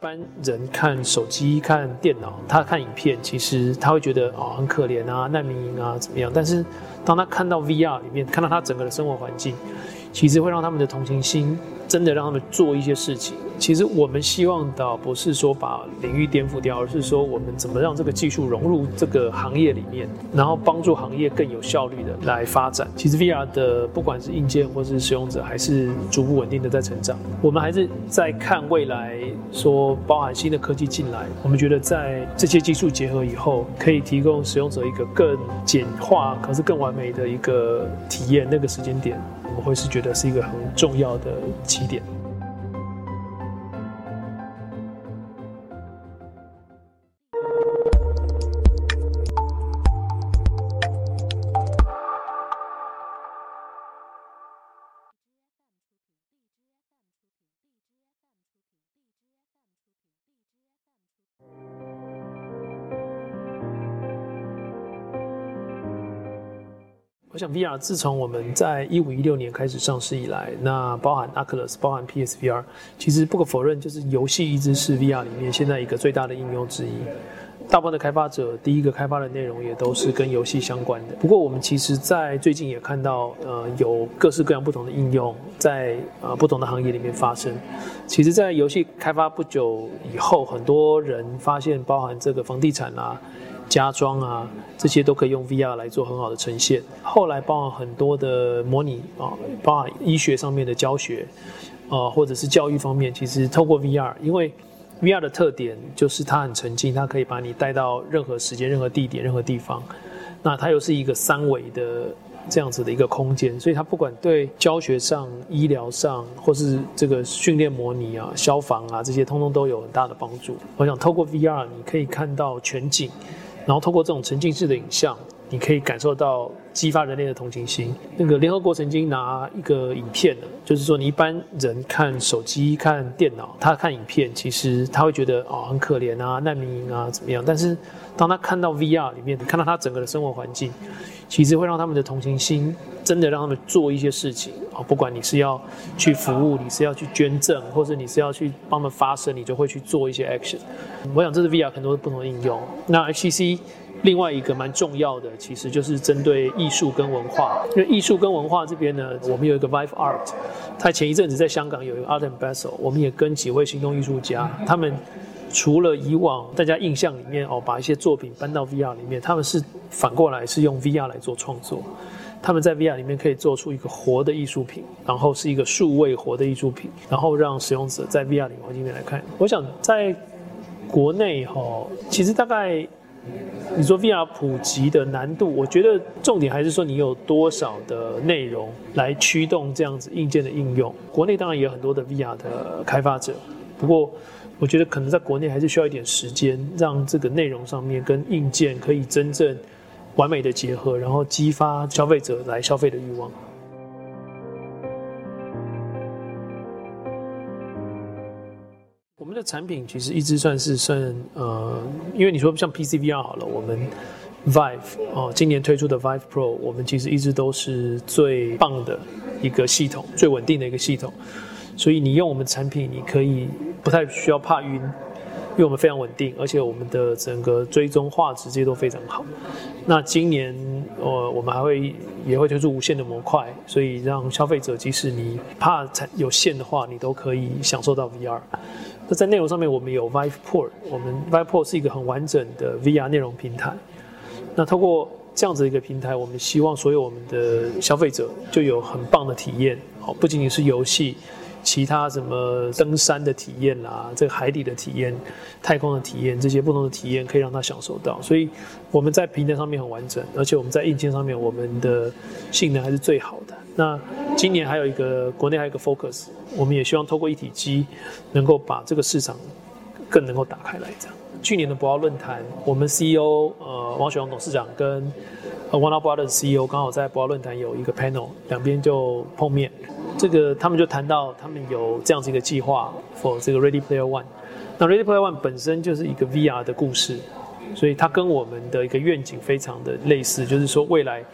般人看手机、看电脑，他看影片，其实他会觉得啊很可怜啊，难民营啊怎么样？但是当他看到 VR 里面，看到他整个的生活环境，其实会让他们的同情心。真的让他们做一些事情。其实我们希望的不是说把领域颠覆掉，而是说我们怎么让这个技术融入这个行业里面，然后帮助行业更有效率的来发展。其实 VR 的不管是硬件或是使用者，还是逐步稳定的在成长。我们还是在看未来，说包含新的科技进来，我们觉得在这些技术结合以后，可以提供使用者一个更简化，可是更完美的一个体验。那个时间点。我们会是觉得是一个很重要的起点。我想 VR 自从我们在一五一六年开始上市以来，那包含 Oculus，包含 PSVR，其实不可否认，就是游戏一直是 VR 里面现在一个最大的应用之一。大部分的开发者第一个开发的内容也都是跟游戏相关的。不过我们其实，在最近也看到，呃，有各式各样不同的应用在呃不同的行业里面发生。其实，在游戏开发不久以后，很多人发现，包含这个房地产啊。家装啊，这些都可以用 VR 来做很好的呈现。后来包含很多的模拟啊，包含医学上面的教学，啊，或者是教育方面，其实透过 VR，因为 VR 的特点就是它很沉浸，它可以把你带到任何时间、任何地点、任何地方。那它又是一个三维的这样子的一个空间，所以它不管对教学上、医疗上，或是这个训练模拟啊、消防啊这些，通通都有很大的帮助。我想透过 VR，你可以看到全景。然后通过这种沉浸式的影像，你可以感受到激发人类的同情心。那个联合国曾经拿一个影片呢，就是说你一般人看手机、看电脑，他看影片，其实他会觉得哦很可怜啊，难民营啊怎么样？但是当他看到 VR 里面，看到他整个的生活环境，其实会让他们的同情心真的让他们做一些事情啊。不管你是要去服务，你是要去捐赠，或者你是要去帮他们发声，你就会去做一些 action。我想这是 VR 很多不同的应用。那 HTC 另外一个蛮重要的，其实就是针对艺术跟文化。因为艺术跟文化这边呢，我们有一个 Vive Art，它前一阵子在香港有一个 Art and Basel，我们也跟几位行动艺术家，他们除了以往大家印象里面哦，把一些作品搬到 VR 里面，他们是反过来是用 VR 来做创作。他们在 VR 里面可以做出一个活的艺术品，然后是一个数位活的艺术品，然后让使用者在 VR 里环境里面来看。我想在国内哈，其实大概你说 VR 普及的难度，我觉得重点还是说你有多少的内容来驱动这样子硬件的应用。国内当然也有很多的 VR 的开发者，不过我觉得可能在国内还是需要一点时间，让这个内容上面跟硬件可以真正完美的结合，然后激发消费者来消费的欲望。我们的产品其实一直算是算呃，因为你说像 PCVR 好了，我们 Vive 哦，今年推出的 Vive Pro，我们其实一直都是最棒的一个系统，最稳定的一个系统。所以你用我们产品，你可以不太需要怕晕，因为我们非常稳定，而且我们的整个追踪画质这些都非常好。那今年呃，我们还会也会推出无线的模块，所以让消费者即使你怕有线的话，你都可以享受到 VR。那在内容上面，我们有 VivePort，我们 VivePort 是一个很完整的 VR 内容平台。那透过这样子一个平台，我们希望所有我们的消费者就有很棒的体验。好，不仅仅是游戏，其他什么登山的体验啦，这个海底的体验、太空的体验，这些不同的体验可以让他享受到。所以我们在平台上面很完整，而且我们在硬件上面，我们的性能还是最好的。那今年还有一个国内还有一个 Focus，我们也希望透过一体机，能够把这个市场更能够打开来。这样，去年的博鳌论坛，我们 CEO 呃王雪红董事长跟 One Brothers CEO 刚好在博鳌论坛有一个 panel，两边就碰面，这个他们就谈到他们有这样子一个计划 for 这个 Ready Player One。那 Ready Player One 本身就是一个 VR 的故事，所以它跟我们的一个愿景非常的类似，就是说未来。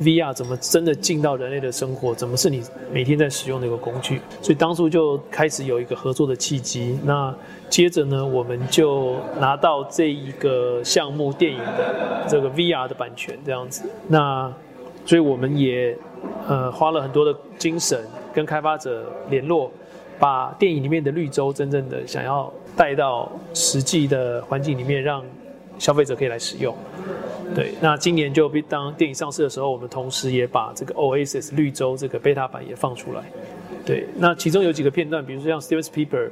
VR 怎么真的进到人类的生活，怎么是你每天在使用的一个工具。所以当初就开始有一个合作的契机。那接着呢，我们就拿到这一个项目电影的这个 VR 的版权，这样子。那所以我们也呃花了很多的精神跟开发者联络，把电影里面的绿洲真正的想要带到实际的环境里面，让消费者可以来使用。对，那今年就当电影上市的时候，我们同时也把这个 Oasis 绿洲这个 beta 版也放出来。对，那其中有几个片段，比如说像 Steven Spielberg，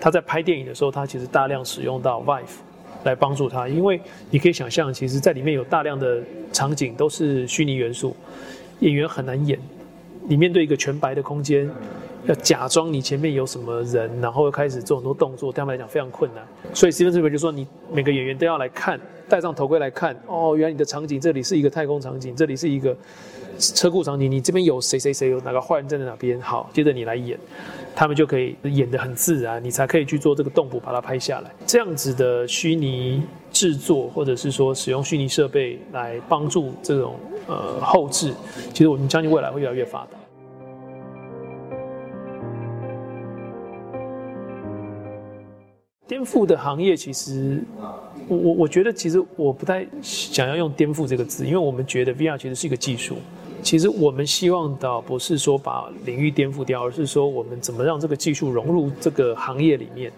他在拍电影的时候，他其实大量使用到 Vive 来帮助他，因为你可以想象，其实在里面有大量的场景都是虚拟元素，演员很难演。你面对一个全白的空间，要假装你前面有什么人，然后开始做很多动作，对他们来讲非常困难。所以 Steven s p i e l 就说，你每个演员都要来看。戴上头盔来看，哦，原来你的场景这里是一个太空场景，这里是一个车库场景，你这边有谁谁谁，有哪个坏人站在哪边？好，接着你来演，他们就可以演得很自然，你才可以去做这个动捕，把它拍下来。这样子的虚拟制作，或者是说使用虚拟设备来帮助这种呃后置，其实我们相信未来会越来越发达。颠覆的行业其实。我我我觉得其实我不太想要用颠覆这个字，因为我们觉得 VR 其实是一个技术。其实我们希望的不是说把领域颠覆掉，而是说我们怎么让这个技术融入这个行业里面，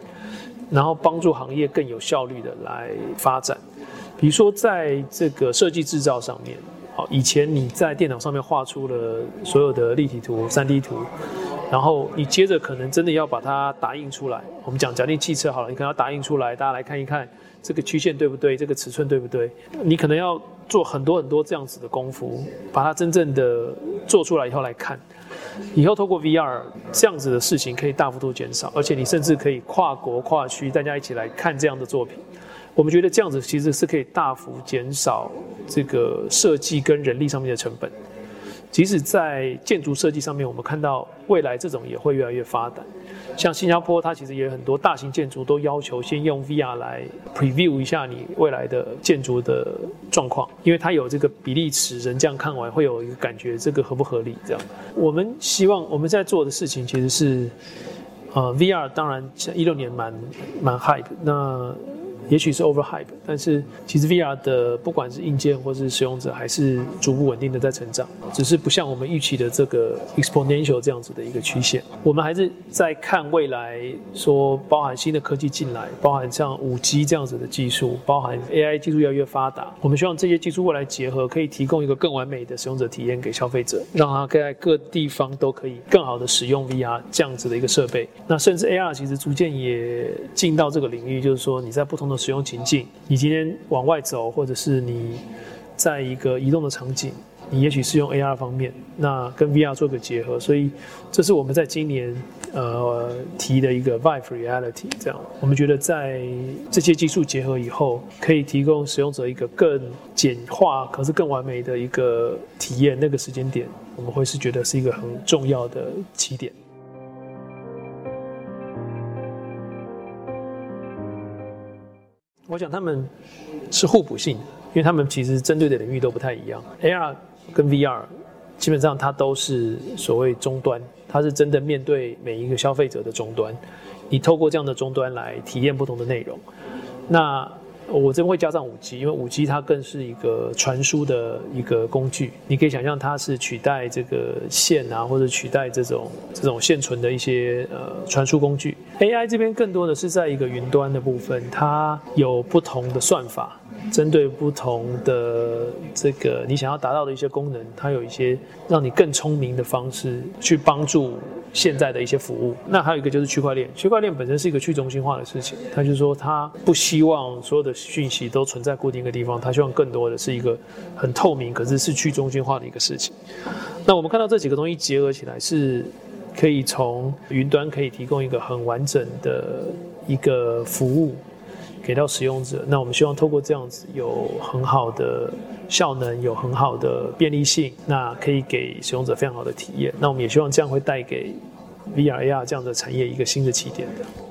然后帮助行业更有效率的来发展。比如说在这个设计制造上面，好，以前你在电脑上面画出了所有的立体图、三 D 图，然后你接着可能真的要把它打印出来。我们讲假定汽车好了，你可能要打印出来，大家来看一看。这个曲线对不对？这个尺寸对不对？你可能要做很多很多这样子的功夫，把它真正的做出来以后来看。以后透过 VR 这样子的事情可以大幅度减少，而且你甚至可以跨国跨区，大家一起来看这样的作品。我们觉得这样子其实是可以大幅减少这个设计跟人力上面的成本。即使在建筑设计上面，我们看到未来这种也会越来越发达。像新加坡，它其实也有很多大型建筑都要求先用 VR 来 preview 一下你未来的建筑的状况，因为它有这个比例尺，人这样看完会有一个感觉，这个合不合理？这样，我们希望我们在做的事情其实是，呃，VR 当然像一六年蛮蛮 hype，那。也许是 overhype，但是其实 VR 的不管是硬件或是使用者，还是逐步稳定的在成长，只是不像我们预期的这个 exponential 这样子的一个曲线。我们还是在看未来，说包含新的科技进来，包含像五 G 这样子的技术，包含 AI 技术越来越发达。我们希望这些技术未来结合，可以提供一个更完美的使用者体验给消费者，让他在各地方都可以更好的使用 VR 这样子的一个设备。那甚至 AR 其实逐渐也进到这个领域，就是说你在不同的使用情境，你今天往外走，或者是你在一个移动的场景，你也许是用 AR 方面，那跟 VR 做个结合，所以这是我们在今年呃提的一个 Vive Reality。这样，我们觉得在这些技术结合以后，可以提供使用者一个更简化，可是更完美的一个体验。那个时间点，我们会是觉得是一个很重要的起点。我想他们是互补性的，因为他们其实针对的领域都不太一样。AR 跟 VR 基本上它都是所谓终端，它是真的面对每一个消费者的终端，你透过这样的终端来体验不同的内容。那我这边会加上五 G，因为五 G 它更是一个传输的一个工具。你可以想象它是取代这个线啊，或者取代这种这种现存的一些呃传输工具。AI 这边更多的是在一个云端的部分，它有不同的算法，针对不同的这个你想要达到的一些功能，它有一些让你更聪明的方式去帮助。现在的一些服务，那还有一个就是区块链。区块链本身是一个去中心化的事情，它就是说它不希望所有的讯息都存在固定的地方，它希望更多的是一个很透明，可是是去中心化的一个事情。那我们看到这几个东西结合起来，是可以从云端可以提供一个很完整的一个服务。给到使用者，那我们希望透过这样子有很好的效能，有很好的便利性，那可以给使用者非常好的体验。那我们也希望这样会带给 VR AR 这样的产业一个新的起点的。